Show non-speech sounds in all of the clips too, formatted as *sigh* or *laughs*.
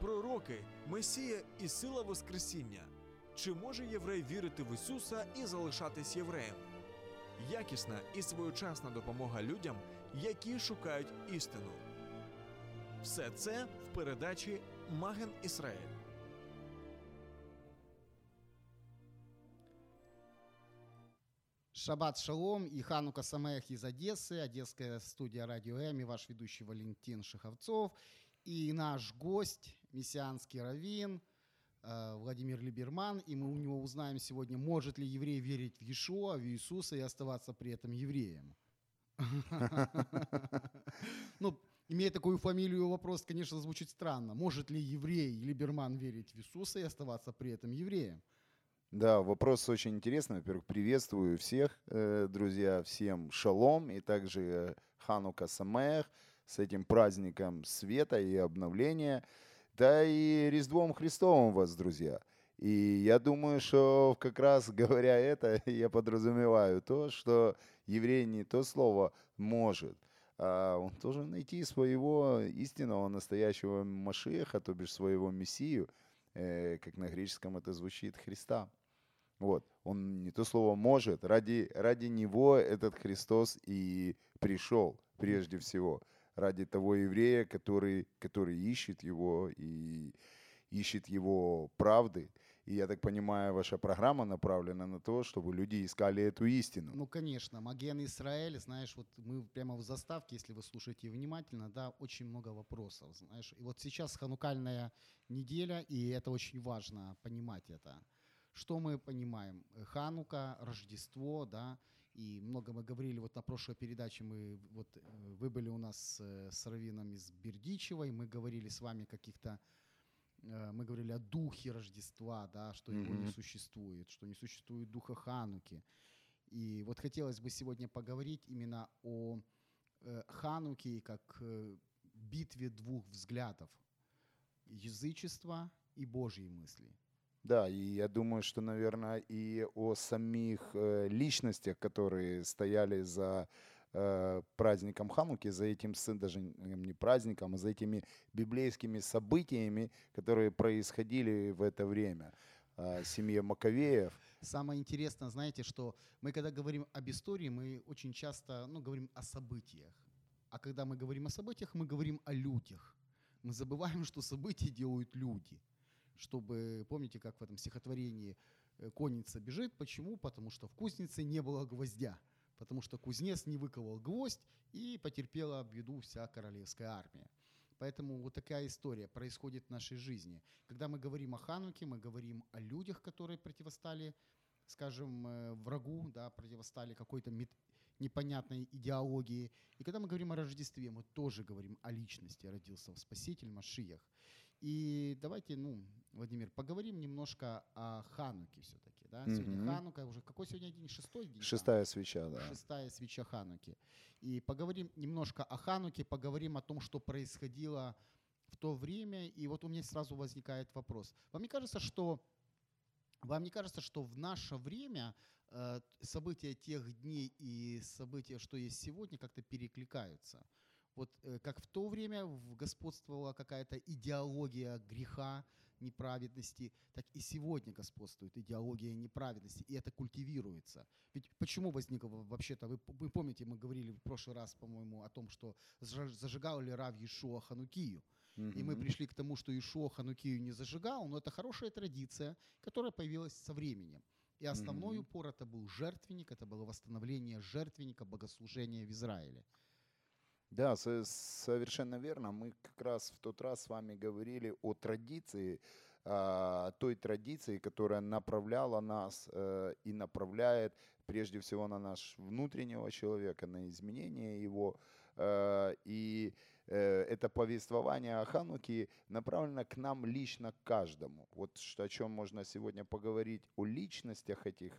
пророки, Месія і сила Воскресіння. Чи може єврей вірити в Ісуса і залишатись євреєм? Якісна і своєчасна допомога людям, які шукають істину. Все це в передачі Маген Ісраїль. Шаббат шалом и Ханука Самех из Одессы, Одесская студия Радио М и ваш ведущий Валентин Шиховцов. И наш гость, мессианский раввин э, Владимир Либерман. И мы у него узнаем сегодня, может ли еврей верить в Иешуа, в Иисуса и оставаться при этом евреем. *laughs* Ну, имея такую фамилию, вопрос, конечно, звучит странно. Может ли еврей Либерман верить в Иисуса и оставаться при этом евреем? Да, вопрос очень интересный. Во-первых, приветствую всех, э, друзья, всем шалом и также э, Ханука Самех с этим праздником света и обновления, да и Різдвом Христовым вас, друзья. И я думаю, что как раз говоря это, *laughs* я подразумеваю то, что еврей не то слово может, а он должен найти своего истинного, настоящего Машеха, то бишь своего Мессию, э, как на греческом это звучит, Христа. Вот. Он не то слово может, ради, ради него этот Христос и пришел прежде всего. Ради того еврея, который, который ищет его и ищет его правды. И я так понимаю, ваша программа направлена на то, чтобы люди искали эту истину. Ну, конечно, Маген Израиль, знаешь, вот мы прямо в заставке, если вы слушаете внимательно, да, очень много вопросов, знаешь. И вот сейчас ханукальная неделя, и это очень важно понимать это. Что мы понимаем? Ханука, Рождество, да, и много мы говорили, вот на прошлой передаче мы, вот э, вы были у нас э, с Равином из Бердичевой, мы говорили с вами каких-то э, мы говорили о духе Рождества, да, что его не существует, что не существует духа Хануки. И вот хотелось бы сегодня поговорить именно о Хануке как битве двух взглядов язычества и Божьей мысли. Да, и я думаю, что, наверное, и о самих э, личностях, которые стояли за э, праздником Хануки, за этим, сы- даже не праздником, а за этими библейскими событиями, которые происходили в это время. Э, семье Маковеев. Самое интересное, знаете, что мы когда говорим об истории, мы очень часто ну, говорим о событиях. А когда мы говорим о событиях, мы говорим о людях. Мы забываем, что события делают люди. Чтобы, помните, как в этом стихотворении э, конница бежит. Почему? Потому что в кузнице не было гвоздя. Потому что кузнец не выковал гвоздь и потерпела беду вся королевская армия. Поэтому вот такая история происходит в нашей жизни. Когда мы говорим о Хануке, мы говорим о людях, которые противостали, скажем, э, врагу, да, противостали какой-то мет- непонятной идеологии. И когда мы говорим о Рождестве, мы тоже говорим о личности. Родился Спаситель Машиях. И давайте, ну, Владимир, поговорим немножко о Хануке все-таки. Да? Сегодня Мгм. Ханука уже какой сегодня день? Шестой день? Шестая свеча, да. шестая свеча Хануки. И поговорим немножко о Хануке, поговорим о том, что происходило в то время. И вот у меня сразу возникает вопрос. Вам не кажется, что вам не кажется, что в наше время э, события тех дней и события, что есть сегодня, как-то перекликаются? Вот э, как в то время господствовала какая-то идеология греха, неправедности, так и сегодня господствует идеология неправедности, и это культивируется. Ведь почему возникло во- вообще-то, вы, вы помните, мы говорили в прошлый раз, по-моему, о том, что заж- зажигал ли Рав Ешуа Ханукию, и мы пришли к тому, что Ишуа Ханукию не зажигал, но это хорошая традиция, которая появилась со временем. И основной Мгм. упор это был жертвенник, это было восстановление жертвенника, богослужения в Израиле. Да, со- совершенно верно. Мы как раз в тот раз с вами говорили о традиции, а, той традиции, которая направляла нас э, и направляет прежде всего на наш внутреннего человека, на изменение его. Э, И э, это повествование о Хануке направлено к нам лично, каждому. Вот о чем можно сегодня поговорить, о личностях этих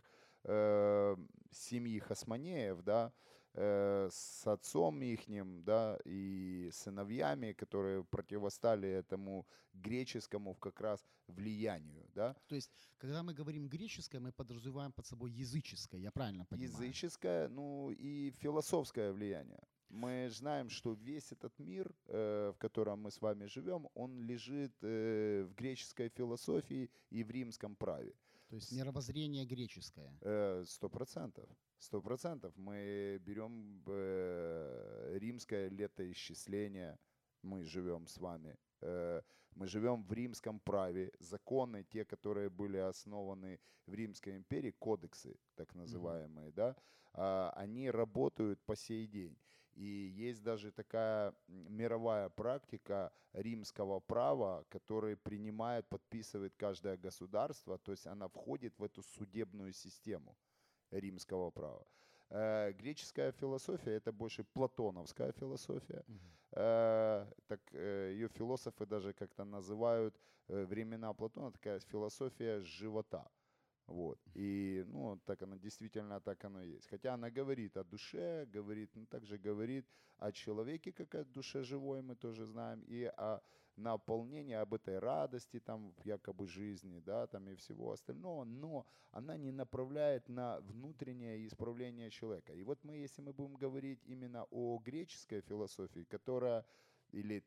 семьи Хасманеев, да, э, с отцом ихним, да, и сыновьями, которые противостали этому греческому как раз влиянию, да. То есть, когда мы говорим греческое, мы подразумеваем под собой языческое, я правильно понимаю? Языческое, ну и философское влияние. Мы знаем, что весь этот мир, э, в котором мы с вами живем, он лежит э, в греческой философии и в римском праве. То есть мировоззрение греческое. Э, Сто процентов. Сто процентов. Мы берем э, римское летоисчисление, мы живем с вами. Э, Мы живем в римском праве. Законы, те, которые были основаны в Римской империи, кодексы так называемые, да, а, они работают по сей день. И есть даже такая мировая практика римского права, который принимает, подписывает каждое государство, то есть она входит в эту судебную систему римского права. Э, Греческая философия это больше платоновская философия. Э, Так ее философы даже как-то называют э, времена Платона такая философия живота. Вот. И, ну, так оно действительно так оно есть. Хотя она говорит о душе, говорит, ну, также говорит о человеке, как о душе живой, мы тоже знаем, и о наполнении, об этой радости, там, якобы жизни, да, там и всего остального, но она не направляет на внутреннее исправление человека. И вот мы, если мы будем говорить именно о греческой философии, которая, или,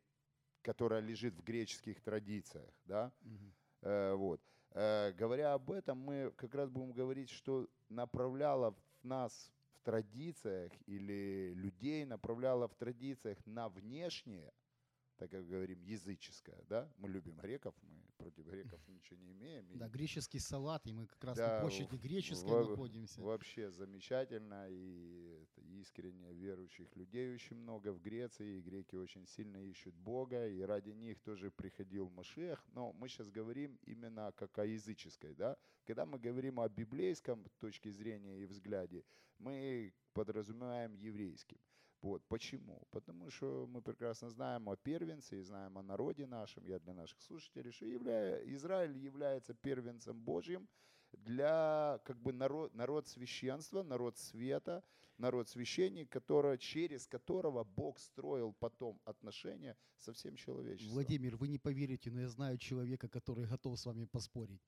которая лежит в греческих традициях, да, Мгм. Э, вот. Э, Говоря об этом, мы как раз будем говорить, что направляло в нас в традициях или людей направляло в традициях на внешнее, так как говорим, языческое, да, мы любим греков, мы против греков ничего не имеем. Да, греческий салат, и мы как раз Да, на площади греческой во- находимся. Вообще замечательно, и искренне верующих людей очень много в Греции, и греки очень сильно ищут Бога, и ради них тоже приходил Машех. Но мы сейчас говорим именно как о языческой, да? Когда мы говорим о библейском точке зрения и взгляде, мы подразумеваем еврейским. Вот. Почему? Потому что мы прекрасно знаем о первенце и знаем о народе нашем, я для наших слушателей, что явля... Израиль является первенцем Божьим, для как бы народ, народ священства, народ света, народ священник, который, через которого Бог строил потом отношения со всем человечеством. Владимир, вы не поверите, но я знаю человека, который готов с вами поспорить.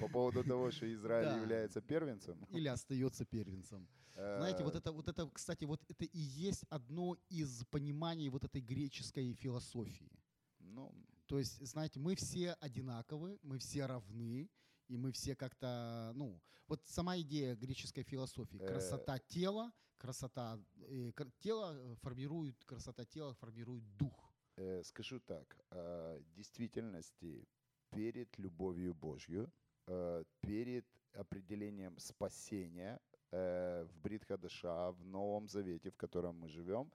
По поводу того, что Израиль является первенцем. Или остается первенцем. Знаете, вот это, вот это, кстати, вот это и есть одно из пониманий вот этой греческой философии. Ну, То есть, знаете, мы все одинаковы, мы все равны, и мы все как-то, ну, вот сама идея греческой философии, Э. красота тела, красота э, тела э, формирует, красота тела формирует дух. скажу так, э, в действительности перед любовью Божью, э, перед определением спасения э, в Бритхадаша, в Новом Завете, в котором мы живем,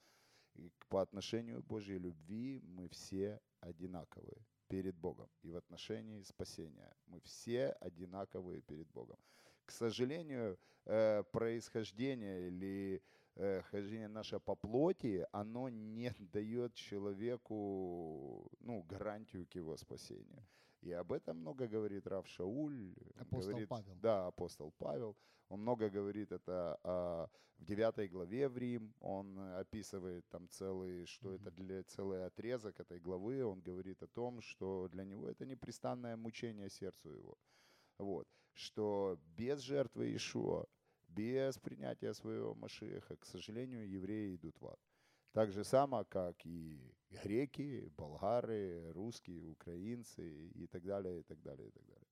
по отношению к Божьей любви мы все одинаковые перед Богом. И в отношении спасения мы все одинаковые перед Богом. К сожалению, э, происхождение или хождение наше по плоти, оно не *laughs* дает человеку ну, гарантию к его спасению. И об этом много говорит Рав Шауль. Апостол говорит, Павел. Да, апостол Павел. Он много говорит это а, в 9 главе в Рим. Он э, описывает там целый, что это для целый отрезок этой главы. Он говорит о том, что для него это непрестанное мучение сердцу его. Вот. Что без жертвы Иешуа, без принятия своего Машеха, к сожалению, евреи идут в ад. Так же само, как и греки, болгары, русские, украинцы и так далее, и так далее, и так далее.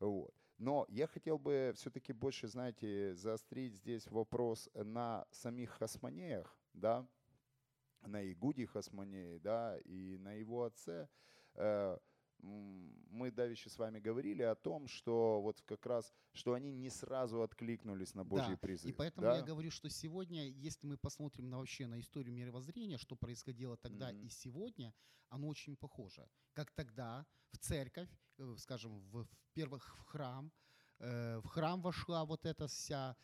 Вот. Но я хотел бы все-таки больше, знаете, заострить здесь вопрос на самих хасмонеях, да, на Игуде Хасмонее, да, и на его отце. Мы давеча с вами говорили о том, что вот как раз, что они не сразу откликнулись на Божий Да, призыв. И поэтому да? я говорю, что сегодня, если мы посмотрим на вообще на историю мировоззрения, что происходило тогда Мгм. и сегодня, оно очень похоже. Как тогда в церковь, э, скажем, в, в первых в храм, э, в храм вошла вот эта вся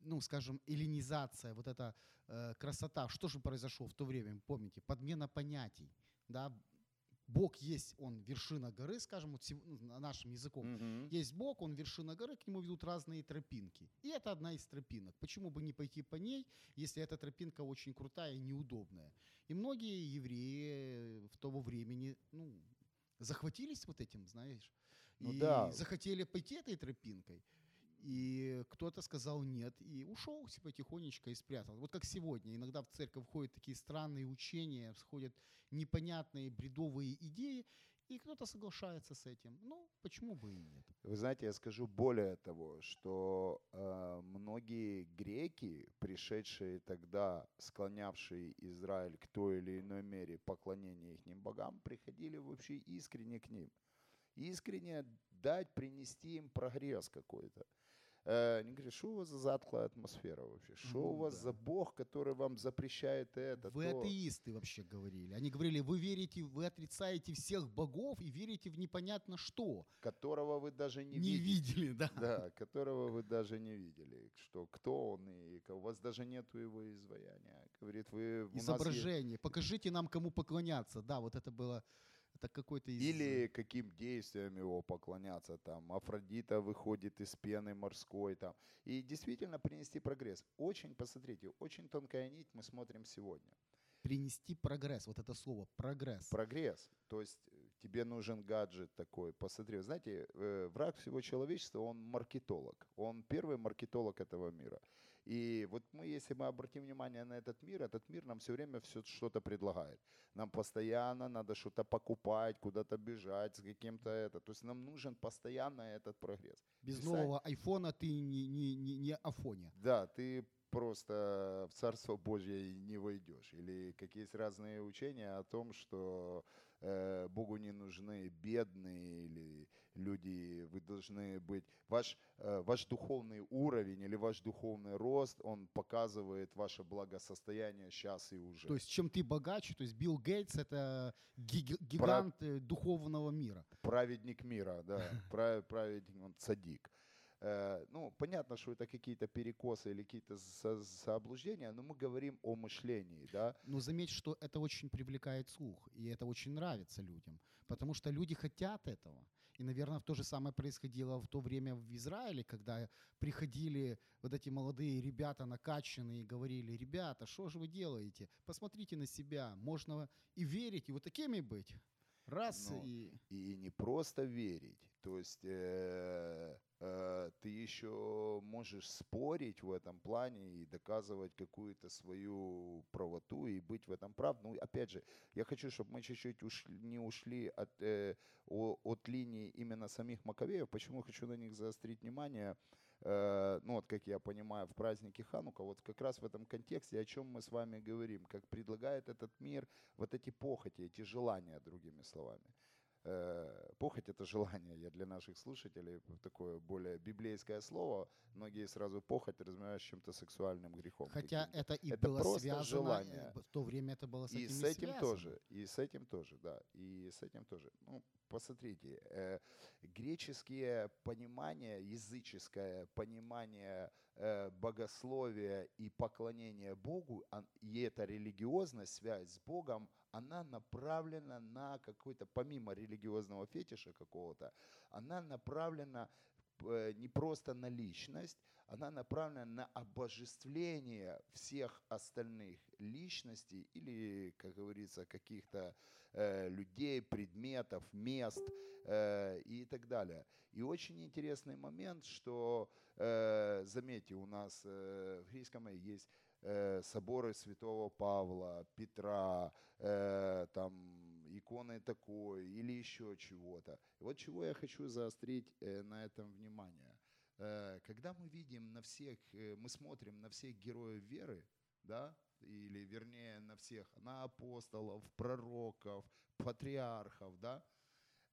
ну, скажем, эллинизация, вот эта э, красота, что же произошло в то время, помните, подмена понятий, да, Бог есть, он вершина горы, скажем, вот ну, нашим языком. Мгм. Есть Бог, он вершина горы, к нему ведут разные тропинки. И это одна из тропинок. Почему бы не пойти по ней, если эта тропинка очень крутая и неудобная? И многие евреи в того времени, ну, захватились вот этим, знаешь, Ну и да. захотели пойти этой тропинкой. И кто-то сказал нет и ушел себе потихонечку и спрятал. Вот как сегодня. Иногда в церковь входят такие странные учения, входят непонятные бредовые идеи, и кто-то соглашается с этим. Ну, почему бы и нет? Вы знаете, я скажу более того, что э, многие греки, пришедшие тогда, склонявшие Израиль к той или иной мере поклонения их богам, приходили вообще искренне к ним. Искренне дать, принести им прогресс какой-то. Э, Они говорят, что у вас за затклая атмосфера вообще? Что у Ну вас да. за бог, который вам запрещает это? Вы то?» атеисты вообще говорили. Они говорили, вы верите, вы отрицаете всех богов и верите в непонятно что. Которого вы даже не, Не, видите. видели, да. Да, которого вы даже не видели. Что, кто он и у вас даже нету его изваяния. Говорит, вы у нас есть- Изображение. Покажите нам, кому поклоняться. Да, вот это было, это какой-то из... Или каким действием его поклоняться. Там Афродита выходит из пены морской. Там. И действительно принести прогресс. Очень, посмотрите, очень тонкая нить мы смотрим сегодня. принести прогресс. Вот это слово, прогресс. Прогресс. То есть э, тебе нужен гаджет такой. Посмотри, знаете, э, враг всего человечества, он маркетолог. Он первый маркетолог этого мира. И вот мы, если мы обратим внимание на этот мир, этот мир нам все время все что-то предлагает. Нам постоянно надо что-то покупать, куда-то бежать с каким-то это. То есть нам нужен постоянно этот прогресс. Без Представь- нового айфона ты не, не, не, не афоня. Да, ты просто в Царство Божье не войдешь. Или какие есть разные учения о том, что Богу не нужны бедные или люди, вы должны быть... Ваш, э, ваш духовный уровень или ваш духовный рост, он показывает ваше благосостояние сейчас и уже. То есть чем ты богаче, то есть Билл Гейтс это ги- гигант э, духовного мира. праведник мира, да, *laughs* пра- праведник, он цадик. Э, Ну, понятно, что это какие-то перекосы или какие-то за- заблуждения, но мы говорим о мышлении, да. Но заметь, что это очень привлекает слух, и это очень нравится людям, потому что люди хотят этого. И, наверное, то же самое происходило в то время в Израиле, когда приходили вот эти молодые ребята накачанные и говорили, ребята, что же вы делаете? Посмотрите на себя, можно и верить, и вот такими быть. Раз Ну, и... И не просто верить, то есть э, э, ты еще можешь спорить в этом плане и доказывать какую-то свою правоту и быть в этом прав. Ну, опять же, я хочу, чтобы мы чуть-чуть ушли, не ушли от, э, от линии именно самих Маковеев. Почему хочу на них заострить внимание? Э, ну, вот как я понимаю, в празднике Ханука, вот как раз в этом контексте, о чем мы с вами говорим, как предлагает этот мир вот эти похоти, эти желания, другими словами. Э, Похоть это желание, я для наших слушателей такое более библейское слово. Многие сразу похоть размывают с чем-то сексуальным грехом. Хотя каким-то. это и Это было просто связано, желание. в то время это было с И этим с и этим связано. тоже, и с этим тоже, да, и с этим тоже. Ну, посмотрите, э, греческие понимания, языческое понимание э, богословия и поклонения Богу, он- и эта религиозность, связь с Богом, она направлена на какой-то, помимо религиозного фетиша какого-то, она направлена э, не просто на личность, она направлена на обожествление всех остальных личностей или, как говорится, каких-то э, людей, предметов, мест э, и так далее. И очень интересный момент, что, э, заметьте, у нас э, в греческом есть соборы святого Павла, Петра, э, там иконы такой или еще чего-то. Вот чего я хочу заострить э, на этом внимание. Э, Когда мы видим на всех, э, мы смотрим на всех героев веры, да, или вернее на всех, на апостолов, пророков, патриархов, да,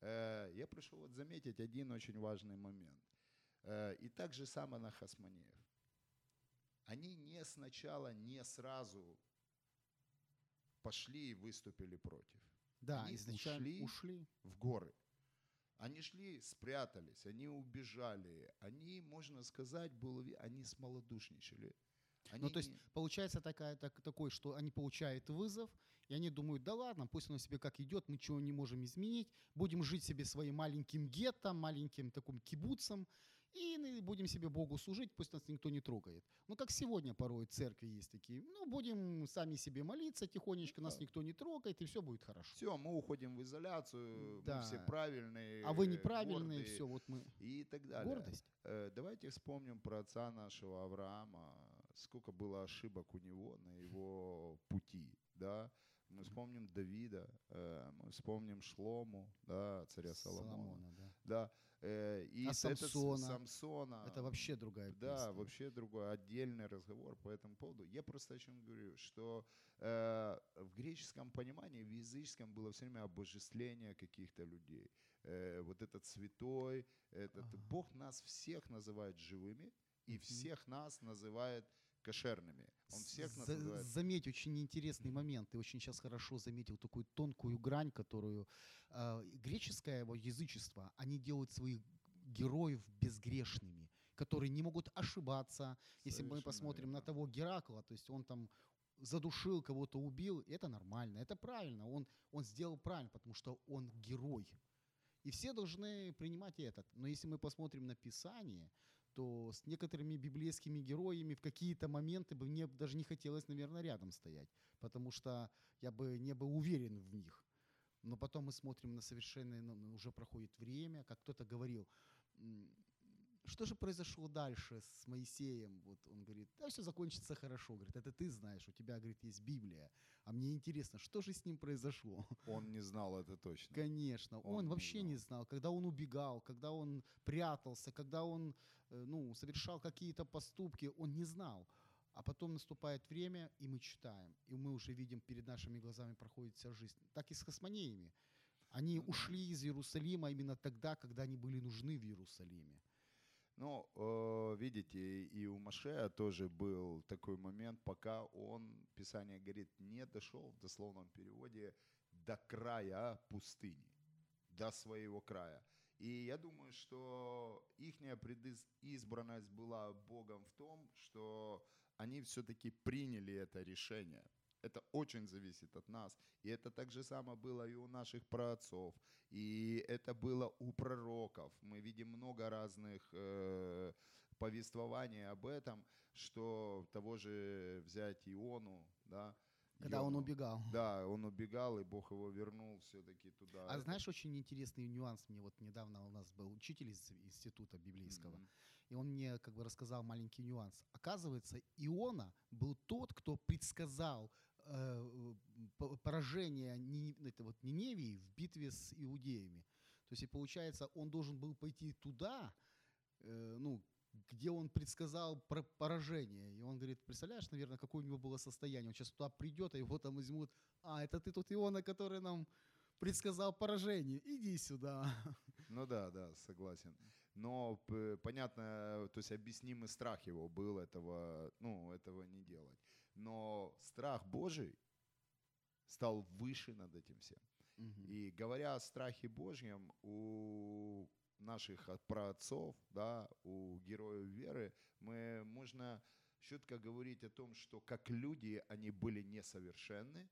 э, я пришел вот заметить один очень важный момент. Э, И так же само на Хасманеев. Они не сначала, не сразу пошли и выступили против Да, Они изначально ушли ушли. в горы. Они шли, спрятались, они убежали, они, можно сказать, было, они смолодушничали. Они Ну, то есть не- получается такая, так, такой, что они получают вызов, и они думают, да ладно, пусть оно себе как идет, мы ничего не можем изменить, будем жить себе своим маленьким гетто, маленьким таким кибуцем, и ну, будем себе Богу служить, пусть нас никто не трогает. Ну, как сегодня порой в церкви есть такие, ну, будем сами себе молиться тихонечко, нас Да. никто не трогает, и все будет хорошо. все, мы уходим в изоляцию, Да. мы все правильные, А вы неправильные, гордые все, вот мы... и так далее. Гордость. Э, Давайте вспомним про отца нашего Авраама, сколько было ошибок у него на его пути, да. Мы вспомним Давида, э, мы вспомним Шлому, да, царя Соломона, Соломона, да. да. Э, И А Самсона? Самсона. Это вообще другая Да, песня. вообще другой отдельный разговор по этому поводу. Я просто о чем говорю, что э, в греческом понимании, в языческом было все время обожествление каких-то людей. Э, вот этот святой, этот Ага. Бог нас всех называет живыми и всех нас называет кошерными. Он всех нас За- называет. Заметь очень интересный момент. Ты очень сейчас хорошо заметил такую тонкую грань, которую э, греческое его язычество, они делают своих героев безгрешными, которые не могут ошибаться. Если мы Совершенно посмотрим на верно. того Геракла, то есть он там задушил, кого-то убил, это нормально, это правильно, он, он сделал правильно, потому что он герой. И все должны принимать этот. Но если мы посмотрим на Писание, то с некоторыми библейскими героями в какие-то моменты бы мне даже не хотелось, наверное, рядом стоять, потому что я бы не был уверен в них. Но потом мы смотрим на совершенно, ну, ну, уже проходит время, как кто-то говорил, «М, что же произошло дальше с Моисеем? Вот он говорит, да, все закончится хорошо. Говорит, это ты знаешь, у тебя, говорит, есть Библия. А мне интересно, что же с ним произошло? Он не знал это точно. Конечно, он, Он не вообще не знал. знал, когда он убегал, когда он прятался, когда он э, ну, совершал какие-то поступки, он не знал. А потом наступает время, и мы читаем, и мы уже видим, перед нашими глазами проходит вся жизнь. Так и с хасмонеями. Они ушли из Иерусалима именно тогда, когда они были нужны в Иерусалиме. Ну, э, видите, и у Машея тоже был такой момент, пока он, Писание говорит, не дошел в дословном переводе до края пустыни, до своего края. И я думаю, что их предизбранность была Богом в том, что они все-таки приняли это решение. Это очень зависит от нас. И это так же самое было и у наших праотцов. И это было у пророков. Мы видим много разных э, повествований об этом, что того же взять Иону, да, Когда он Йону. убегал. Да, он убегал, и Бог его вернул все-таки туда. А знаешь, очень интересный нюанс. Мне вот недавно у нас был учитель из института библейского. Мгм. И он мне как бы рассказал маленький нюанс. Оказывается, Иона был тот, кто предсказал поражение Ни- это вот Ниневии в битве с иудеями. То есть, и получается, он должен был пойти туда, э, ну, где он предсказал поражение. И он говорит, представляешь, наверное, какое у него было состояние. Он сейчас туда придет, а его там возьмут. А, это ты тот Иона, который нам предсказал поражение. Иди сюда. Ну да, да, согласен. Но п- понятно, то есть объяснимый страх его был этого, ну, этого не делать. Но страх Божий стал выше над этим всем. Мгм. И говоря о страхе Божьем, у наших от- праотцов, да, у героев веры, мы можно четко говорить о том, что как люди они были несовершенны,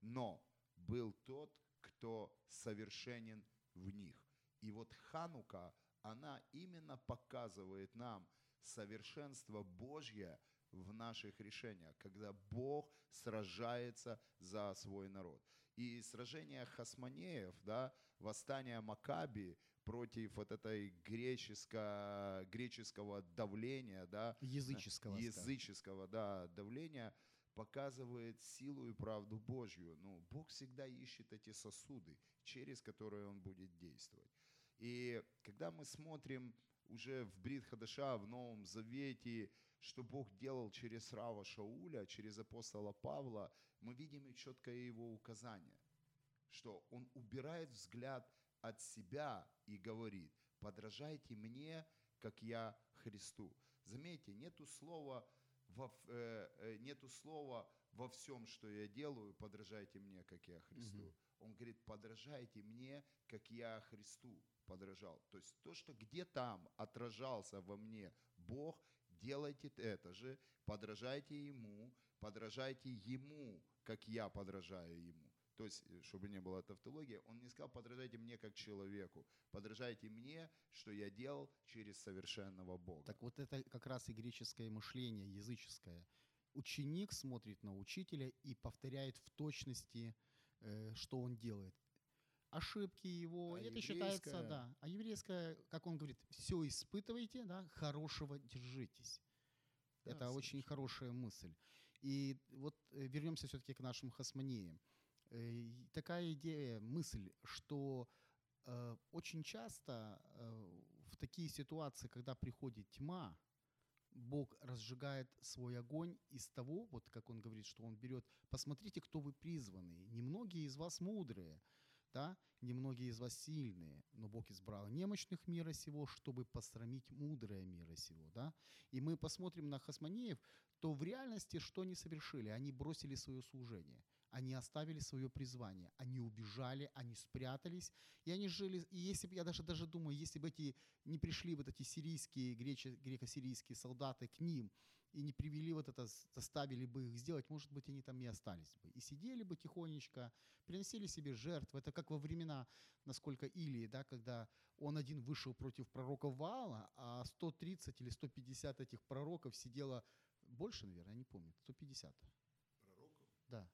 но был тот, кто совершенен в них. И вот Ханука, она именно показывает нам совершенство Божье в наших решениях, когда Бог сражается за свой народ. И сражение хасмонеев, да, восстание Макаби против вот этой греческо, греческого давления, да, Языческого. языческого да, давления показывает силу и правду Божью. Ну, Бог всегда ищет эти сосуды, через которые Он будет действовать. И когда мы смотрим уже в Брит Хадаша, в Новом Завете, что Бог делал через Рава Шауля, через апостола Павла, мы видим и четкое его указание, что он убирает взгляд от себя и говорит, подражайте мне, как я Христу. Заметьте, нету слова, во, э, э, нету слова во всем, что я делаю, подражайте мне, как я Христу. Мгм. Он говорит, подражайте мне, как я Христу подражал. То есть то, что где там отражался во мне Бог, делайте это же, подражайте Ему, подражайте Ему, как я подражаю Ему. То есть, э, чтобы не было тавтологии, он не сказал, подражайте мне как человеку, подражайте мне, что я делал через совершенного Бога. Так вот это как раз и греческое мышление, языческое. Ученик смотрит на учителя и повторяет в точности, э, что он делает. Ошибки его, А это считается, еврейское? да. А еврейское, как он говорит, все испытывайте, да, хорошего держитесь. Да, это очень совершенно. хорошая мысль. И вот э, вернемся все-таки к нашим хасмонеям. Э, Такая идея, мысль, что э, очень часто э, в такие ситуации, когда приходит тьма, Бог разжигает свой огонь из того, вот как он говорит, что он берет, посмотрите, кто вы призванные. Немногие из вас мудрые, да, немногие из вас сильные, но Бог избрал немощных мира сего, чтобы посрамить мудрое мира сего, да. И мы посмотрим на хасмонеев, то в реальности что они совершили? Они бросили свое служение, они оставили свое призвание, они убежали, они спрятались, и они жили, и если бы, я даже, даже думаю, если бы эти, не пришли вот эти сирийские, греко-сирийские солдаты к ним, и не привели вот это, заставили бы их сделать, может быть, они там и остались бы. И сидели бы тихонечко, приносили себе жертвы. Это как во времена, насколько Илии, да, когда он один вышел против пророка Ваала, а 130 или 150 этих пророков сидело, больше, наверное, я не помню, 150. Пророков? Да.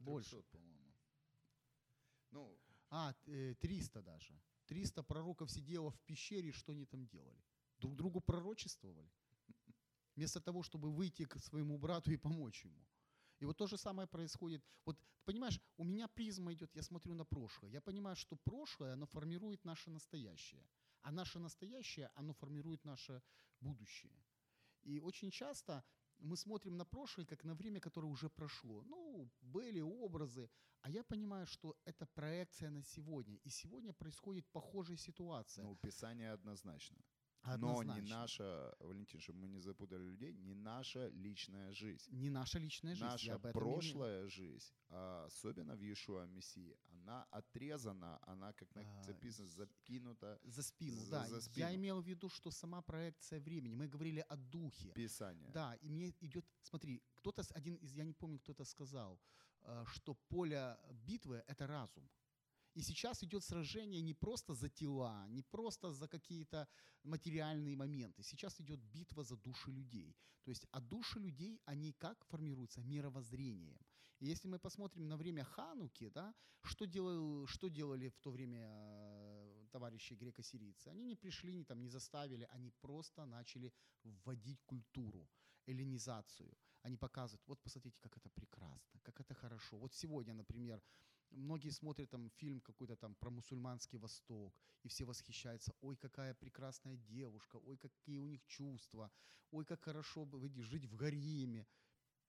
Больше. 300, по-моему. Ну, А, э, 300 даже. 300 пророков сидело в пещере, что они там делали? Друг другу пророчествовали. Вместо того, чтобы выйти к своему брату и помочь ему. И вот то же самое происходит. Вот, понимаешь, у меня призма идет, я смотрю на прошлое. Я понимаю, что прошлое, оно формирует наше настоящее. А наше настоящее, оно формирует наше будущее. И очень часто мы смотрим на прошлое, как на время, которое уже прошло. Ну, были образы, а я понимаю, что это проекция на сегодня. И сегодня происходит похожая ситуация. ну, Писание однозначно. Но Однозначно. не наша, Валентин, чтобы мы не запутали людей, не наша личная жизнь. Не наша личная жизнь. я Наша прошлая жизнь, а особенно в Иешуа Мессии, она отрезана, она, как А, записано, закинута За спину, за- да. за Я спину. имел в виду, что сама проекция времени. Мы говорили о духе. Писание. Да, и мне идет, смотри, кто-то, один из, я не помню, кто-то сказал, э, что поле битвы – это разум. И сейчас идет сражение не просто за тела, не просто за какие-то материальные моменты. Сейчас идет битва за души людей. То есть, а души людей, они как формируются? Мировоззрением. И если мы посмотрим на время Хануки, да, что, делал, что делали в то время э, товарищи греко-сирийцы? Они не пришли, не, там, не заставили, они просто начали вводить культуру, эллинизацию. Они показывают, вот посмотрите, как это прекрасно, как это хорошо. Вот сегодня, например, многие смотрят там фильм какой-то там про мусульманский Восток, и все восхищаются, ой, какая прекрасная девушка, ой, какие у них чувства, ой, как хорошо жить в гареме.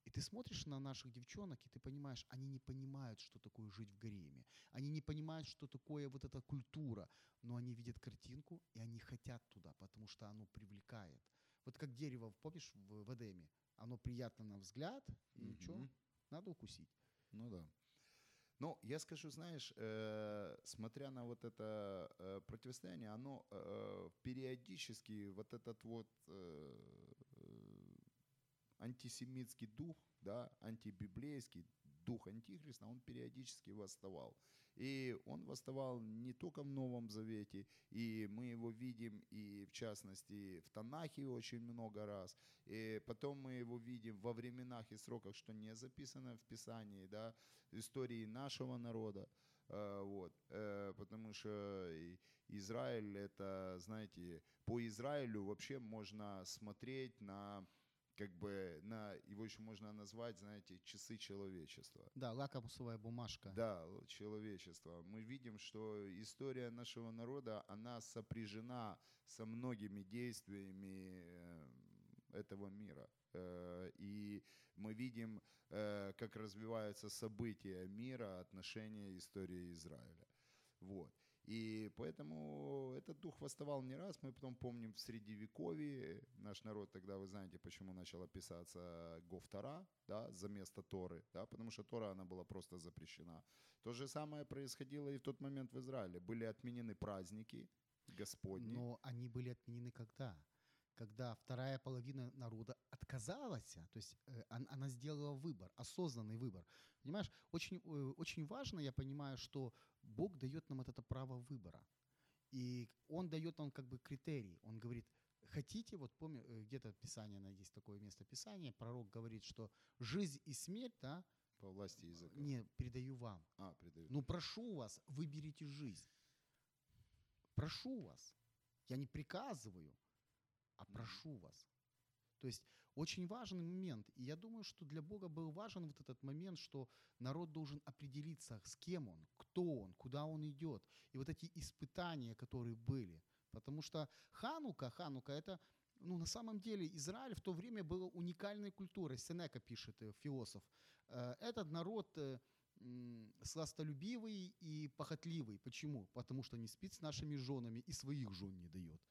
И ты смотришь на наших девчонок, и ты понимаешь, они не понимают, что такое жить в гареме. Они не понимают, что такое вот эта культура. Но они видят картинку, и они хотят туда, потому что оно привлекает. Вот как дерево, помнишь, в, в Эдеме? Оно приятно на взгляд, и Мгм. что? Надо укусить. Ну да. Ну, я скажу, знаешь, э, смотря на вот это э, противостояние, оно э, периодически, вот этот вот э, антисемитский дух, да, антибиблейский дух антихриста, он периодически восставал. И он восставал не только в Новом Завете, и мы его видим и в частности в Танахе очень много раз, и потом мы его видим во временах и сроках, что не записано в Писании, да, истории нашего народа. Э, Вот, э, потому что Израиль это, знаете, по Израилю вообще можно смотреть на как бы на его еще можно назвать, знаете, часы человечества. Да, лакомствовая бумажка. Да, человечество. Мы видим, что история нашего народа, она сопряжена со многими действиями э, этого мира. Э, И мы видим, э, как развиваются события мира, отношения истории Израиля. Вот. И поэтому этот дух восставал не раз. Мы потом помним в Средневековье, наш народ тогда, вы знаете, почему начала писаться Гофтара, да, за место Торы, да, потому что Тора, она была просто запрещена. То же самое происходило и в тот момент в Израиле. Были отменены праздники Господни. Но они были отменены когда? Когда вторая половина народа отказалась, то есть э, он- она сделала выбор, осознанный выбор. Понимаешь, очень, э, очень важно, я понимаю, что Бог дает нам вот это право выбора. И Он дает нам как бы критерий. Он говорит, хотите, вот помню, э, где-то на- есть такое место Писания, пророк говорит, что жизнь и смерть, да, По власти языка. не, передаю вам. А, придают. Ну, прошу вас, выберите жизнь. Прошу вас. Я не приказываю, а прошу вас. То есть очень важный момент. И я думаю, что для Бога был важен вот этот момент, что народ должен определиться, с кем он, кто он, куда он идет. И вот эти испытания, которые были. Потому что Ханука, Ханука это, ну, на самом деле, Израиль в то время был уникальной культурой. Сенека пишет, э, философ. Э, Этот народ э, сластолюбивый и похотливый. Почему? Потому что не спит с нашими женами и своих жен не дает.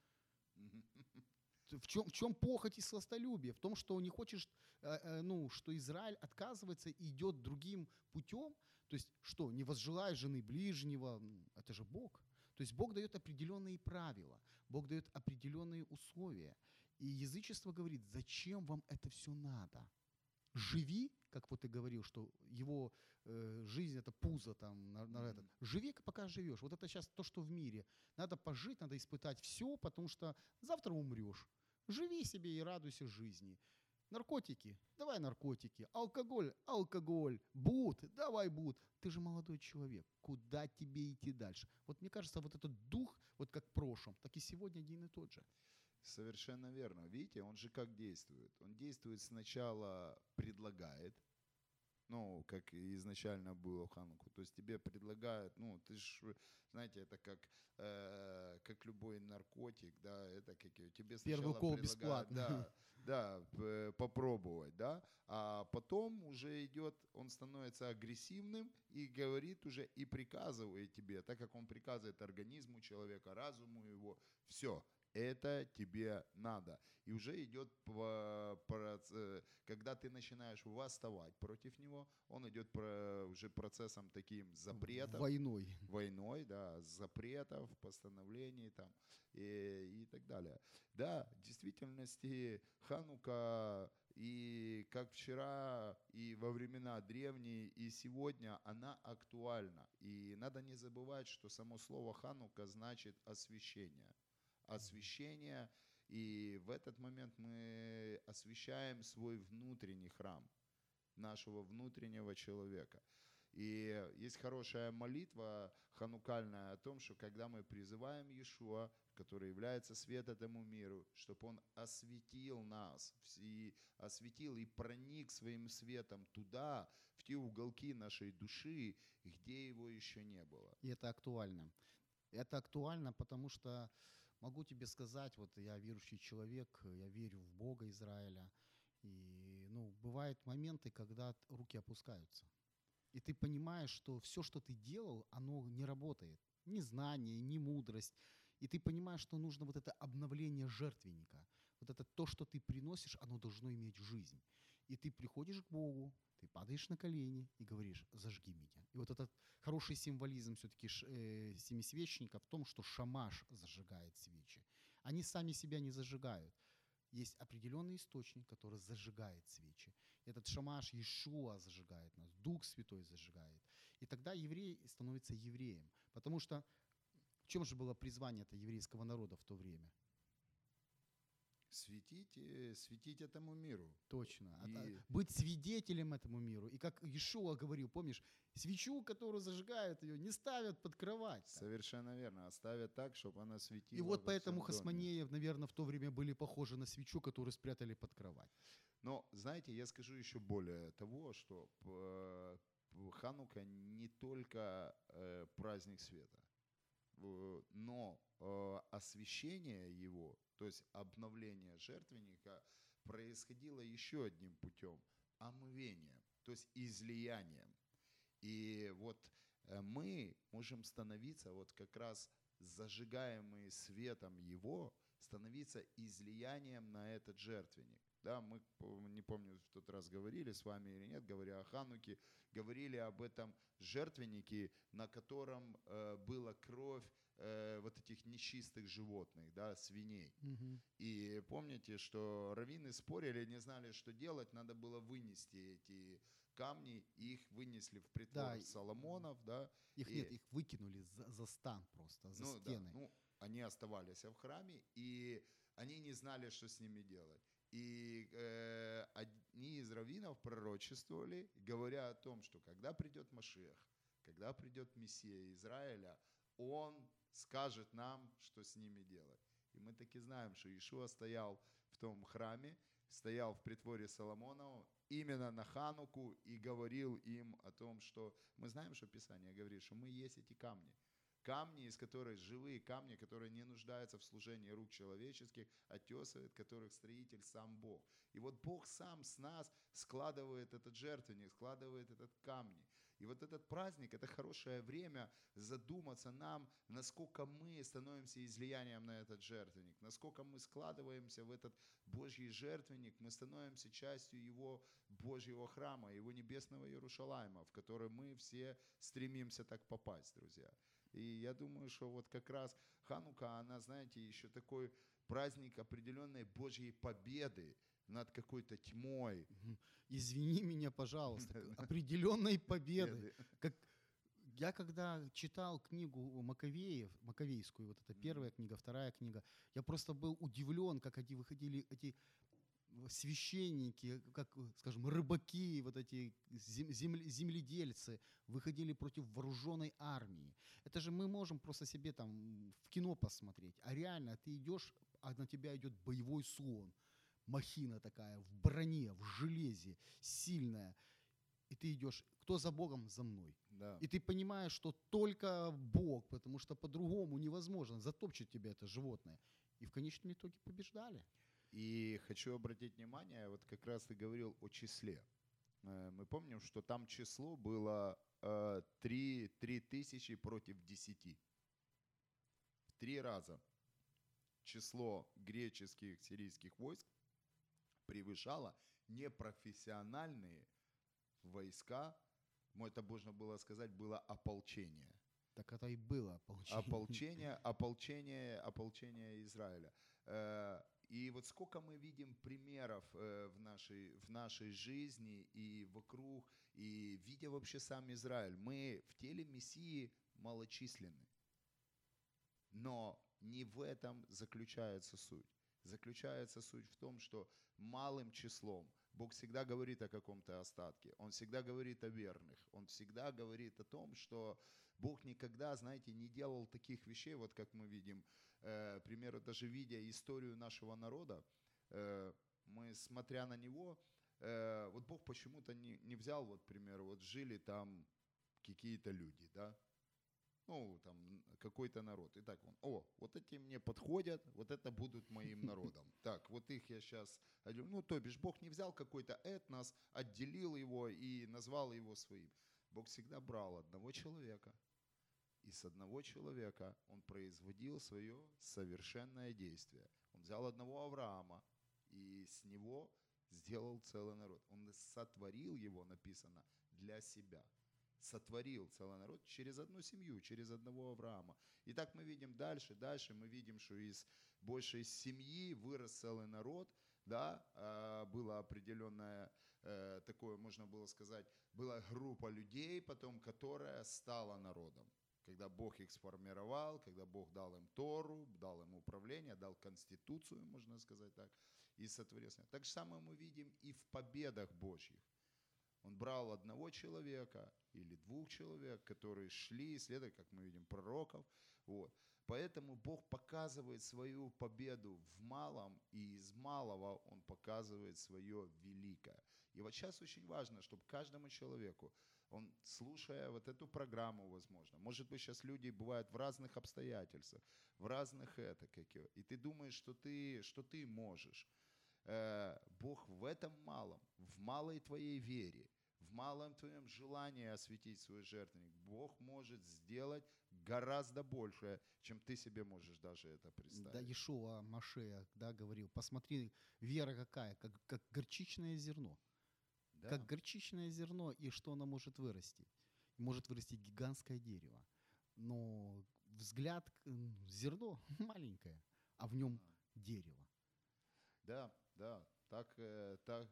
В чем, в чем похоть и сластолюбие? В том, что не хочешь, э, э, ну, что Израиль отказывается и идет другим путем. То есть что, не возжелай жены ближнего, это же Бог. То есть Бог дает определенные правила, Бог дает определенные условия. И язычество говорит, зачем вам это все надо? Живи, как вот ты говорил, что его э, жизнь это пузо там на, на этот. Живи, пока живешь. Вот это сейчас то, что в мире. Надо пожить, надо испытать все, потому что завтра умрешь. Живи себе и радуйся жизни. Наркотики, давай наркотики. Алкоголь, алкоголь. Бут, давай бут. Ты же молодой человек. Куда тебе идти дальше? Вот мне кажется, вот этот дух, вот как в прошлом, так и сегодня один и тот же. Совершенно верно. Видите, он же как действует? Он действует сначала предлагает, ну, как изначально было Хануку. То есть тебе предлагают, ну, ты ж, знаете, это как, э, как любой наркотик, да, это как тебе сначала Первый кол бесплатно. Да, да, попробовать, да, а потом уже идет, он становится агрессивным и говорит уже и приказывает тебе, так как он приказывает организму человека, разуму его, все, это тебе надо. И уже идет, э, когда ты начинаешь восставать против него, он идет уже процессом таким запретом, Войной. войной, да, запретов, постановлений там и, и так далее. Да, в действительности Ханука и как вчера, и во времена древние, и сегодня она актуальна. И надо не забывать, что само слово Ханука значит освящение. Освящение, и в этот момент мы освещаем свой внутренний храм нашего внутреннего человека. И есть хорошая молитва ханукальная о том, что когда мы призываем Иешуа, который является свет этому миру, чтобы Он осветил нас, и осветил и проник своим светом туда, в те уголки нашей души, где его еще не было. И это актуально. Это актуально, потому что могу тебе сказать, вот я верующий человек, я верю в Бога Израиля. И, ну, бывают моменты, когда руки опускаются. И ты понимаешь, что все, что ты делал, оно не работает. Ни знание, ни мудрость. И ты понимаешь, что нужно вот это обновление жертвенника. Вот это то, что ты приносишь, оно должно иметь жизнь. И ты приходишь к Богу, ты падаешь на колени и говоришь, зажги меня. И вот этот хороший символизм все-таки э, семисвечника в том, что шамаш зажигает свечи. Они сами себя не зажигают. Есть определенный источник, который зажигает свечи. Этот шамаш Иешуа зажигает нас, Дух Святой зажигает. И тогда еврей становится евреем. Потому что в чем же было призвание это еврейского народа в то время? Светить, э, светить этому миру. Точно. А- а И- Быть свидетелем этому миру. И как Иешуа говорил, помнишь, свечу, которую зажигают ее, не ставят под кровать. Совершенно верно. Оставят так, чтобы она светила. И вот поэтому. Хасманеев, наверное, в то время были похожи на свечу, которую спрятали под кровать. Но, знаете, я скажу еще более того, что п- Ханука не только э, праздник света, но э, освящение его, то есть обновление жертвенника, происходило еще одним путем – омывением, то есть излиянием. И вот э, мы можем становиться вот как раз зажигаемые светом Его, становиться излиянием на этот жертвенник. Да, мы, не помню, в тот раз говорили с вами или нет, говоря о Хануке, говорили об этом жертвеннике, на котором э, была кровь э, вот этих нечистых животных, да, свиней. Мгм. И помните, что раввины спорили, не знали, что делать, надо было вынести эти камни, и их вынесли в притвор Да, Соломонов, да, Их И- нет, их выкинули за, за стан просто, за ну, да, стены. ну, они оставались в храме, и они не знали, что с ними делать. И э, одни из раввинов пророчествовали, говоря о том, что когда придет Машех, когда придет Мессия Израиля, он скажет нам, что с ними делать. И мы таки знаем, что Иешуа стоял в том храме, стоял в притворе Соломонова именно на Хануку и говорил им о том, что мы знаем, что Писание говорит, что мы есть эти камни. Камни, из которых живые камни, которые не нуждаются в служении рук человеческих, отесывает, которых строитель сам Бог. И вот Бог сам с нас складывает этот жертвенник, складывает этот камни. И вот этот праздник – это хорошее время задуматься нам, насколько мы становимся излиянием на этот жертвенник, насколько мы складываемся в этот Божий жертвенник, мы становимся частью Его Божьего храма, Его небесного Иерушалайма, в который мы все стремимся так попасть, друзья. И я думаю, что вот как раз Ханука, она, знаете, еще такой праздник определенной Божьей победы над какой-то тьмой. Извини меня, пожалуйста, *laughs* определенной победы. Как я когда читал книгу Маковеев, Маковейскую, вот это первая книга, вторая книга, я просто был удивлен, как они выходили эти священники, как, скажем, рыбаки, вот эти зем- земле- земледельцы выходили против вооруженной армии. Это же мы можем просто себе там в кино посмотреть, а реально ты идешь, а на тебя идет боевой слон, махина такая, в броне, в железе, сильная, и ты идешь, кто за Богом, за мной. Да. И ты понимаешь, что только Бог, потому что по-другому невозможно, затопчет тебя это животное. И в конечном итоге побеждали. И хочу обратить внимание, вот как раз ты говорил о числе. Э, Мы помним, что там число было э, 3, 3 тысячи против 10. В три раза число греческих, сирийских войск превышало непрофессиональные войска, это можно было сказать, было ополчение Так это и было получение. ополчение, *laughs* ополчение, ополчение Израиля. И вот сколько мы видим примеров э, в нашей, в нашей жизни и вокруг, и видя вообще сам Израиль, мы в теле Мессии малочисленны. Но не в этом заключается суть. Заключается суть в том, что малым числом Бог всегда говорит о каком-то остатке. Он всегда говорит о верных. Он всегда говорит о том, что Бог никогда, знаете, не делал таких вещей, вот как мы видим, э, примеру, даже видя историю нашего народа, э, мы, смотря на него, э, вот Бог почему-то не, не взял, вот, к примеру, вот жили там какие-то люди, да, ну, там, какой-то народ. И так он, о, вот эти мне подходят, вот это будут моим *laughs* народом. Так, вот их я сейчас, ну, то бишь, Бог не взял какой-то этнос, отделил его и назвал его своим. Бог всегда брал одного человека, и с одного человека он производил свое совершенное действие. Он взял одного Авраама, и с него сделал целый народ. Он сотворил его, написано, для себя сотворил целый народ через одну семью, через одного Авраама. И так мы видим дальше, дальше мы видим, что из большей семьи вырос целый народ, да, а, было определенное э, такое, можно было сказать, была группа людей, потом которая стала народом. Когда Бог их сформировал, когда Бог дал им Тору, дал им управление, дал конституцию, можно сказать так, и сотворил. с ним. Так же самое мы видим и в победах Божьих. Он брал одного человека или двух человек, которые шли, следовали, как мы видим, пророков. Вот. Поэтому Бог показывает свою победу в малом, и из малого Он показывает свое великое. И вот сейчас очень важно, чтобы каждому человеку, он, слушая вот эту программу, возможно, может быть, сейчас люди бывают в разных обстоятельствах, в разных это, как и ты думаешь, что ты, что ты можешь. Э, Бог в этом малом, в малой твоей вере, в малом твоем желании осветить свой жертвенник, Бог может сделать гораздо больше, чем ты себе можешь даже это Да, представить. Ишуа Машея, да, говорил, посмотри, вера какая, как, как горчичное зерно. Да. Как горчичное зерно, и что оно может вырасти? Может вырасти гигантское дерево. Но взгляд, зерно *laughs* маленькое, а в нем дерево. Да, да, так, э, так,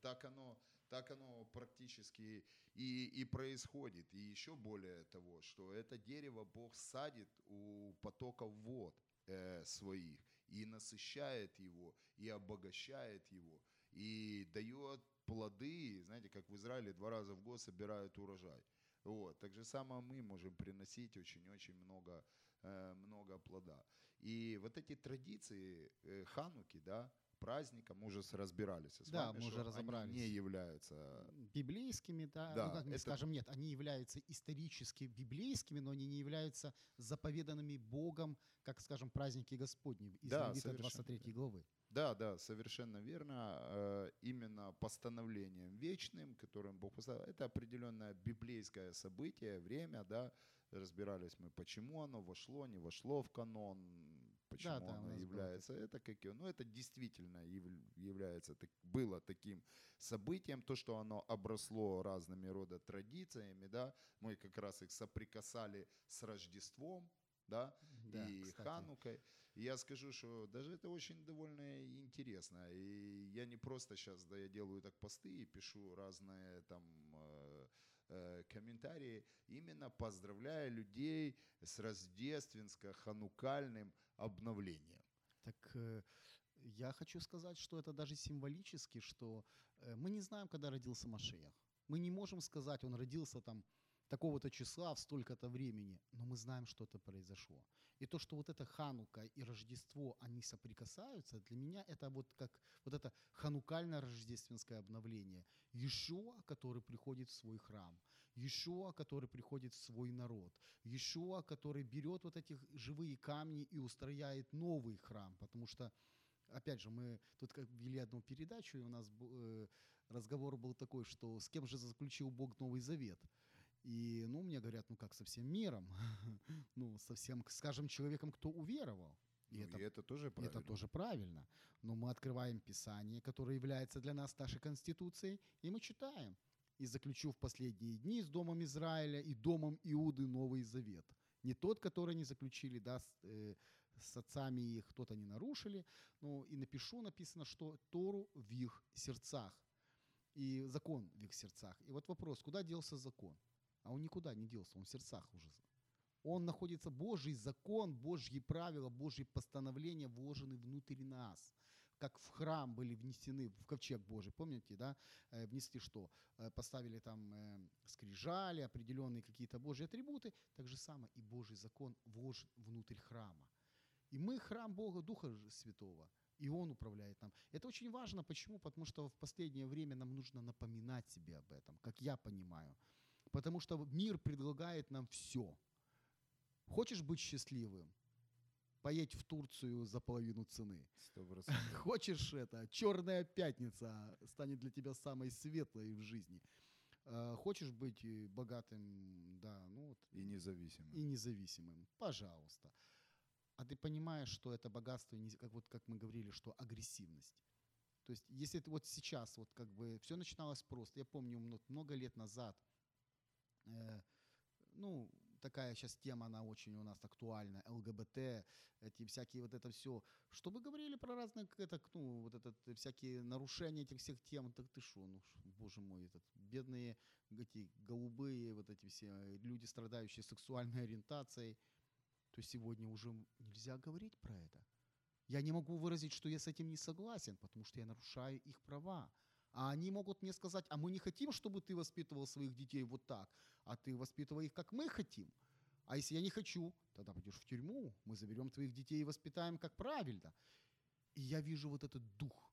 так, оно, так оно практически и, и происходит. И еще более того, что это дерево Бог садит у потоков вод э, своих и насыщает его, и обогащает его, и дает плоды, знаете, как в Израиле два раза в год собирают урожай. Вот. Так же самое мы можем приносить очень-очень много, э, много плода. И вот эти традиции э, Хануки, да, праздника, мы уже разбирались с Да, вами, мы уже что они разобрались. не являются библейскими, да, Да, ну как это- скажем, нет, они являются исторически библейскими, но они не являются заповеданными Богом, как, скажем, праздники Господни из Да, Левита совершенно 23 главы. Да, да, совершенно верно. Э, Именно постановлением вечным, которым Бог поставил, это определенное библейское событие, время, да, разбирались мы, почему оно вошло, не вошло в канон, почему да, оно нас было является, это какие, ну это действительно яв- является, так- было таким событием, то, что оно обросло разными рода традициями, да, мы как раз их соприкасали с Рождеством, да, Да, и кстати. Ханукой. И я скажу, что даже это очень довольно интересно. И я не просто сейчас, да, я делаю так посты и пишу разные там э, э, комментарии, именно поздравляя людей с рождественско-ханукальным обновлением. Так э, я хочу сказать, что это даже символически, что э, мы не знаем, когда родился Машех. Мы не можем сказать, он родился там такого-то числа в столько-то времени, но мы знаем, что это произошло. И то, что вот это Ханука и Рождество, они соприкасаются, для меня это вот как вот это ханукальное рождественское обновление. Ешуа, который приходит в свой храм, Ешуа, который приходит в свой народ, Ешуа, который берет вот эти живые камни и устрояет новый храм, потому что опять же, мы тут как вели одну передачу, и у нас э, разговор был такой, что с кем же заключил Бог Новый Завет. И, ну, мне говорят, ну как со всем миром, *laughs* ну, со всем, скажем, человеком, кто уверовал. И Ну, это и это тоже правильно. это тоже правильно. Но мы открываем Писание, которое является для нас нашей Конституцией, и мы читаем. «И заключу в последние дни с Домом Израиля и Домом Иуды Новый Завет». Не тот, который они заключили да, с, э, с отцами их, кто-то не нарушили. Ну, и напишу, написано, что Тору в их сердцах. И закон в их сердцах. И вот вопрос, куда делся закон? А он никуда не делся, он в сердцах уже. Он находится, Божий закон, Божьи правила, Божьи постановления вложены внутрь нас. Как в храм были внесены, в ковчег Божий, помните, да? Э, Внесли что? Э, Поставили там э, скрижали, определенные какие-то Божьи атрибуты. Так же самое и Божий закон вложен внутрь храма. И мы храм Бога, Духа Святого. И Он управляет нам. Это очень важно. Почему? Потому что в последнее время нам нужно напоминать себе об этом, как я понимаю. Потому что мир предлагает нам все. Хочешь быть счастливым? Поедь в Турцию за половину цены. Сто процентов. *laughs* Хочешь это? Черная пятница станет для тебя самой светлой в жизни. Э, Хочешь быть э, богатым, да, ну вот, И независимо. и независимым, пожалуйста. А ты понимаешь, что это богатство, как вот как мы говорили, что агрессивность. То есть, если ты вот сейчас, вот как бы все начиналось просто. Я помню мно- много лет назад, ну, такая сейчас тема, она очень у нас актуальна, ЛГБТ, эти всякие вот это все. Что вы говорили про разные, это, ну, вот этот, э, всякие нарушения этих всех тем, так ты что, ну, боже мой, этот, бедные эти голубые, вот эти все э, люди, страдающие сексуальной ориентацией, то сегодня уже нельзя говорить про это. Я не могу выразить, что я с этим не согласен, потому что я нарушаю их права. А они могут мне сказать, а мы не хотим, чтобы ты воспитывал своих детей вот так, а ты воспитывай их, как мы хотим. А если я не хочу, тогда пойдешь в тюрьму, мы заберем твоих детей и воспитаем как правильно. И я вижу вот этот дух,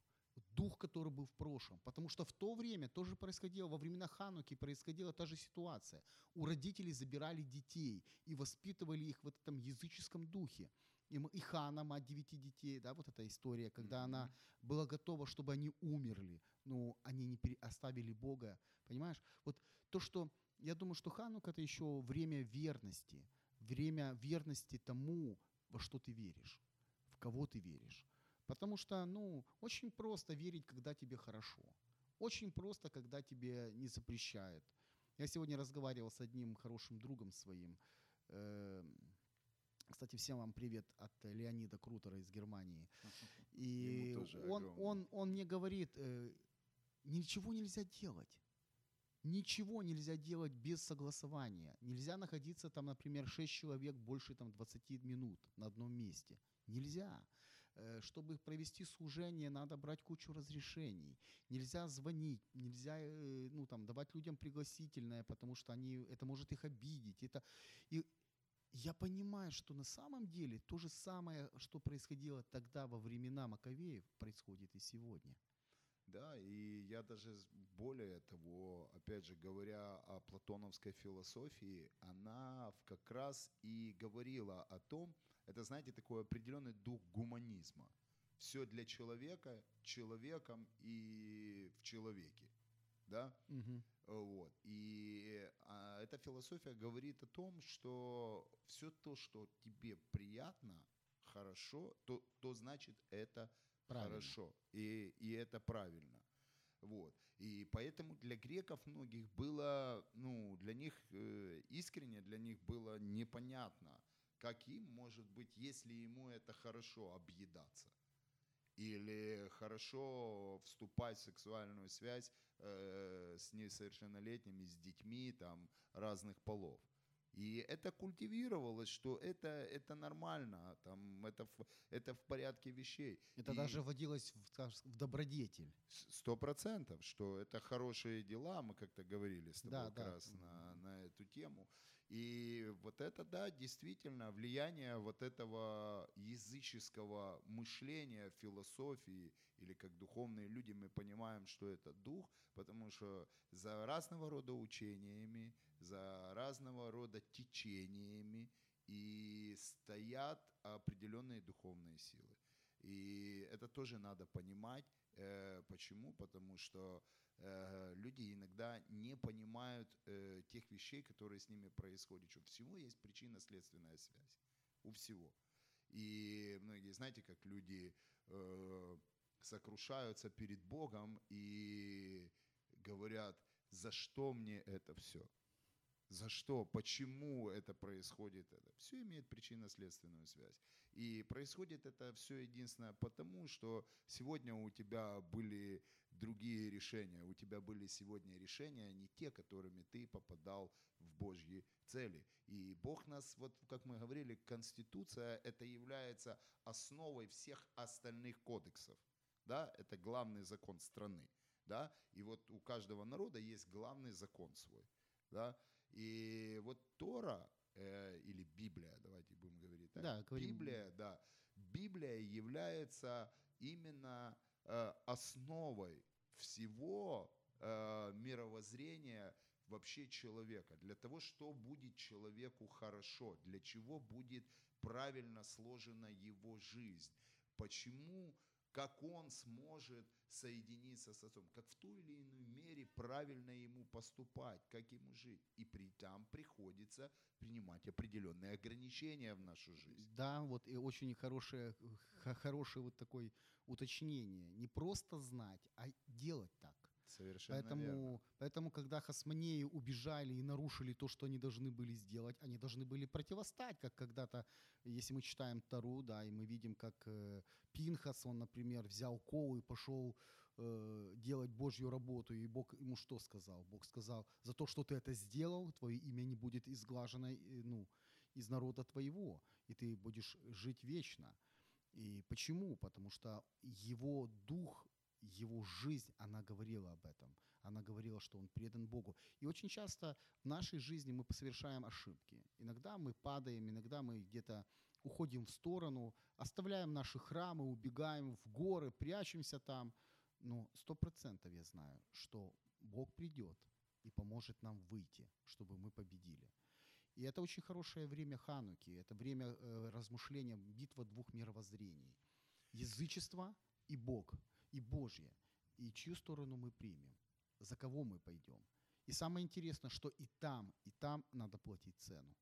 дух, который был в прошлом. Потому что в то время тоже происходило, во времена Хануки происходила та же ситуация. У родителей забирали детей и воспитывали их в этом языческом духе. И, Хана, мать девяти детей, да, вот эта история, когда она была готова, чтобы они умерли, но они не пере- оставили Бога, понимаешь? Вот то, что, я думаю, что Ханук это еще время верности, время верности тому, во что ты веришь, в кого ты веришь. Потому что, ну, очень просто верить, когда тебе хорошо. Очень просто, когда тебе не запрещают. Я сегодня разговаривал с одним хорошим другом своим. Эм, Кстати, всем вам привет от Леонида Крутера из Германии. *laughs* И он, он, он мне говорит, э, ничего нельзя делать. Ничего нельзя делать без согласования. Нельзя находиться там, например, 6 человек больше там, 20 минут на одном месте. Нельзя. Э, Чтобы провести служение, надо брать кучу разрешений. Нельзя звонить, нельзя э, ну, там, давать людям пригласительное, потому что они, это может их обидеть. Это, и я понимаю, что на самом деле то же самое, что происходило тогда во времена Маковеев, происходит и сегодня. Да, и я даже более того, опять же, говоря о платоновской философии, она как раз и говорила о том, это, знаете, такой определенный дух гуманизма. Все для человека, человеком и в человеке. Да? Мгм. Вот. И а, эта философия говорит о том, что все то, что тебе приятно, хорошо, то, то значит это Правильно. хорошо. И, и это правильно. Вот. И поэтому для греков многих было, ну, для них э, искренне, для них было непонятно, как им может быть, если ему это хорошо объедаться. Или хорошо вступать в сексуальную связь э, с несовершеннолетними, с детьми там, разных полов. И это культивировалось, что это, это нормально, там, это, в, это в порядке вещей. Это И- даже вводилось в, в добродетель. Сто процентов, что это хорошие дела, мы как-то говорили с тобой Да, как да. раз на, на эту тему. И вот это, да, действительно, влияние вот этого языческого мышления, философии, или как духовные люди мы понимаем, что это дух, потому что за разного рода учениями, за разного рода течениями и стоят определенные духовные силы. И это тоже надо понимать. Э, Почему? Потому что люди иногда не понимают э, тех вещей, которые с ними происходят. Что всего есть причинно-следственная связь. У всего. И многие, знаете, как люди э, сокрушаются перед Богом и говорят, за что мне это все? За что? Почему это происходит? Это все имеет причинно-следственную связь. И происходит это все единственное потому, что сегодня у тебя были другие решения. У тебя были сегодня решения, не те, которыми ты попадал в Божьи цели. И Бог нас, вот как мы говорили, Конституция это является основой всех остальных кодексов. Да? Это главный закон страны. Да? И вот у каждого народа есть главный закон свой. Да? И вот Тора э, или Библия, давайте будем говорить так. Да, говорим. Библия, да. Библия является именно основой всего э, мировоззрения вообще человека. Для того, что будет человеку хорошо, для чего будет правильно сложена его жизнь. Почему, как он сможет соединиться с Отцом, как в той или иной мере правильно ему поступать, как ему жить. И при там приходится принимать определенные ограничения в нашу жизнь. Да, вот и очень хорошее, хорошее вот такое уточнение. Не просто знать, а делать так. Совершенно верно. Поэтому, поэтому, когда хасмонеи убежали и нарушили то, что они должны были сделать, они должны были противостать, как когда-то, если мы читаем Тару, да, и мы видим, как э, Пинхас, он, например, взял колу и пошел э, делать Божью работу, и Бог ему что сказал? Бог сказал, за то, что ты это сделал, твое имя не будет изглажено ну, из народа твоего, и ты будешь жить вечно. И почему? Потому что его дух, его жизнь, она говорила об этом. Она говорила, что он предан Богу. И очень часто в нашей жизни мы совершаем ошибки. Иногда мы падаем, иногда мы где-то уходим в сторону, оставляем наши храмы, убегаем в горы, прячемся там. Но сто процентов я знаю, что Бог придет и поможет нам выйти, чтобы мы победили. И это очень хорошее время Хануки, это время э, размышления, битва двух мировоззрений. Язычество и Бог, и Божье. И чью сторону мы примем, за кого мы пойдем. И самое интересное, что и там, и там надо платить цену.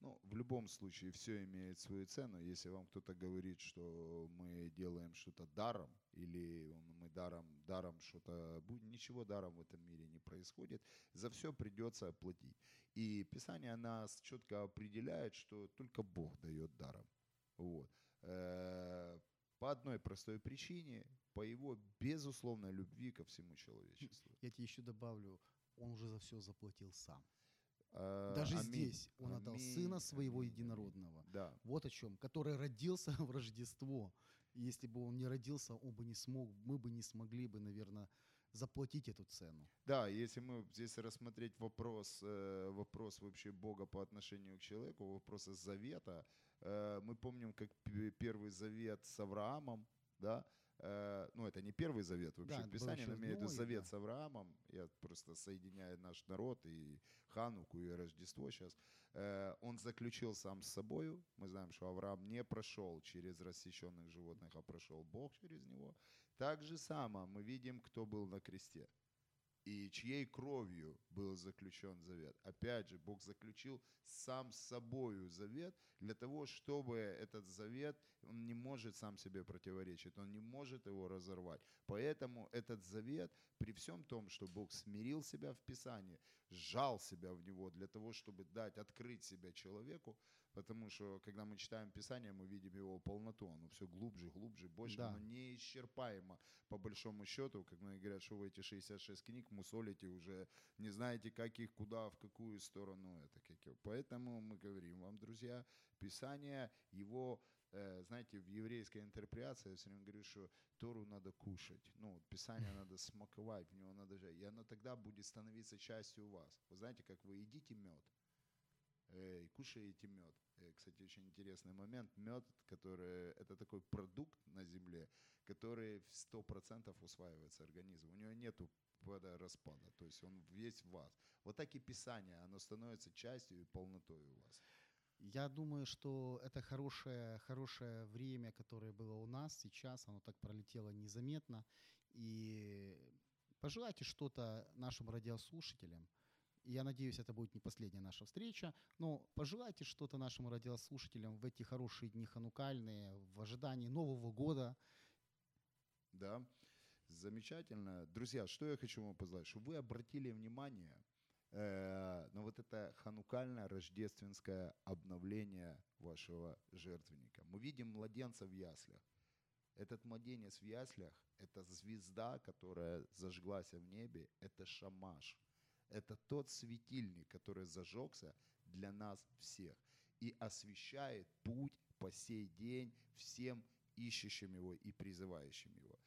Ну, в любом случае, все имеет свою цену. Если вам кто-то говорит, что мы делаем что-то даром, или мы даром, даром что-то будет, ничего даром в этом мире не происходит, за все придется платить. И Писание нас четко определяет, что только Бог дает даром. Вот. Э, по одной простой причине, по его безусловной любви ко всему человечеству. Я тебе еще добавлю, он уже за все заплатил сам. Э, Даже аминь. здесь он отдал Аминь, Сына Своего аминь. Единородного. Да, Вот о чем. Который родился *laughs* в Рождество. Если бы он не родился, он бы не смог, мы бы не смогли бы, наверное, заплатить эту цену. Да, если мы здесь рассмотреть вопрос, э, вопрос вообще Бога по отношению к человеку, вопросы завета, э, мы помним, как первый завет с Авраамом, да, э, ну это не первый завет. Вообще Да, Писании, но имею в виду завет да. с Авраамом, я просто соединяю наш народ и Хануку, и Рождество сейчас, он заключил сам с собою, мы знаем, что Авраам не прошел через рассеченных животных, а прошел Бог через него, так же само мы видим, кто был на кресте и чьей кровью был заключен завет. Опять же, Бог заключил сам с собою завет для того, чтобы этот завет, он не может сам себе противоречить, он не может его разорвать. Поэтому этот завет, при всем том, что Бог смирил себя в Писании, сжал себя в него для того, чтобы дать, открыть себя человеку, потому что, когда мы читаем Писание, мы видим его полноту, оно все глубже, глубже, больше, Да. оно неисчерпаемо по большому счету, как многие говорят, что вы эти 66 книг мусолите уже, не знаете, как их, куда, в какую сторону это. Как... Поэтому мы говорим вам, друзья, Писание, его, э, знаете, в еврейской интерпретации, я все время говорю, что Тору надо кушать, ну, Писание надо смаковать, в него надо жать, и оно тогда будет становиться частью вас. Вы знаете, как вы едите мед, и кушаете мед. Э, Кстати, очень интересный момент. Мед, который это такой продукт на земле, который в 100% усваивается организмом. У него пада- распада, то есть он весь в вас. Вот так и Писание, оно становится частью и полнотой у вас. Я думаю, что это хорошее, хорошее время, которое было у нас сейчас, оно так пролетело незаметно. И пожелайте что-то нашим радиослушателям. Я надеюсь, это будет не последняя наша встреча, но пожелайте что-то нашим радиослушателям в эти хорошие дни ханукальные, в ожидании Нового года. Да, замечательно. Друзья, что я хочу вам позвать, чтобы вы обратили внимание э, на вот это ханукальное рождественское обновление вашего жертвенника. Мы видим младенца в яслях. Этот младенец в яслях – это звезда, которая зажглась в небе, это шамаш. Это тот светильник, который зажегся для нас всех и освещает путь по сей день всем ищущим его и призывающим его.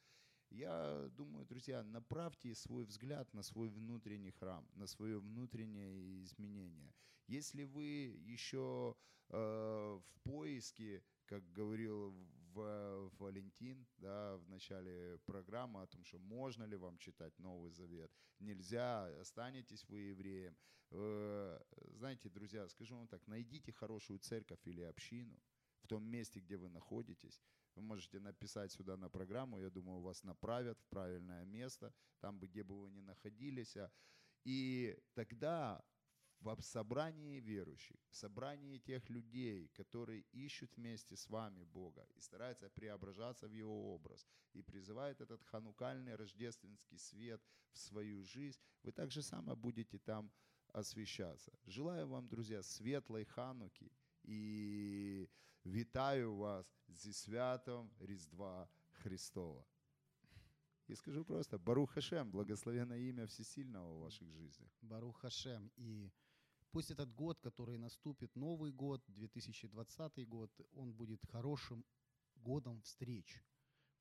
Я думаю, друзья, направьте свой взгляд на свой внутренний храм, на свое внутреннее изменение. Если вы еще э, в поиске, как говорил в, Валентин да, в начале программы о том, что можно ли вам читать Новый Завет, нельзя, останетесь вы евреем. Э, знаете, друзья, скажу вам так, найдите хорошую церковь или общину в том месте, где вы находитесь, вы можете написать сюда на программу, я думаю, вас направят в правильное место, там, где бы вы ни находились. а. И тогда в собрании верующих, в собрании тех людей, которые ищут вместе с вами Бога и стараются преображаться в Его образ, и призывают этот ханукальный рождественский свет в свою жизнь, вы так же само будете там освещаться. Желаю вам, друзья, светлой хануки і вітаю вас зі святом Різдва Христова. И скажу просто, Барух Хашем, благословенное имя Всесильного в ваших жизнях. Барух Хашем. И пусть этот год, который наступит, Новый год, 2020 год, он будет хорошим годом встреч.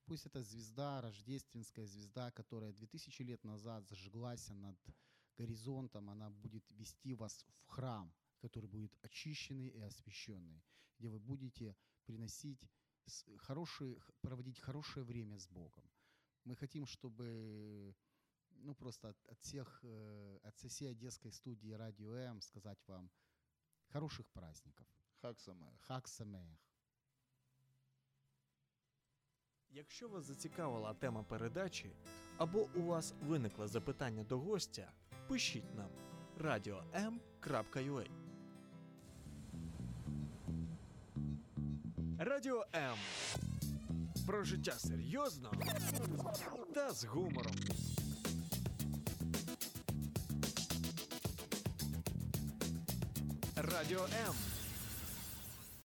Пусть эта звезда, рождественская звезда, которая 2000 лет назад зажглась над горизонтом, она будет вести вас в храм, который будет очищенный и освященный, где вы будете приносить хорошие, проводить хорошее время с Богом. Мы хотим, чтобы ну, просто от, от всех, э, от всей одесской студии Радио М сказать вам Хороших праздников. Хак Самех. Хак Самех. Якщо вас зацікавила тема передачі, або у вас виникло запитання до гостя, пишіть нам radio.m.ua Радіо М. Про життя серйозно та з гумором. Radio M.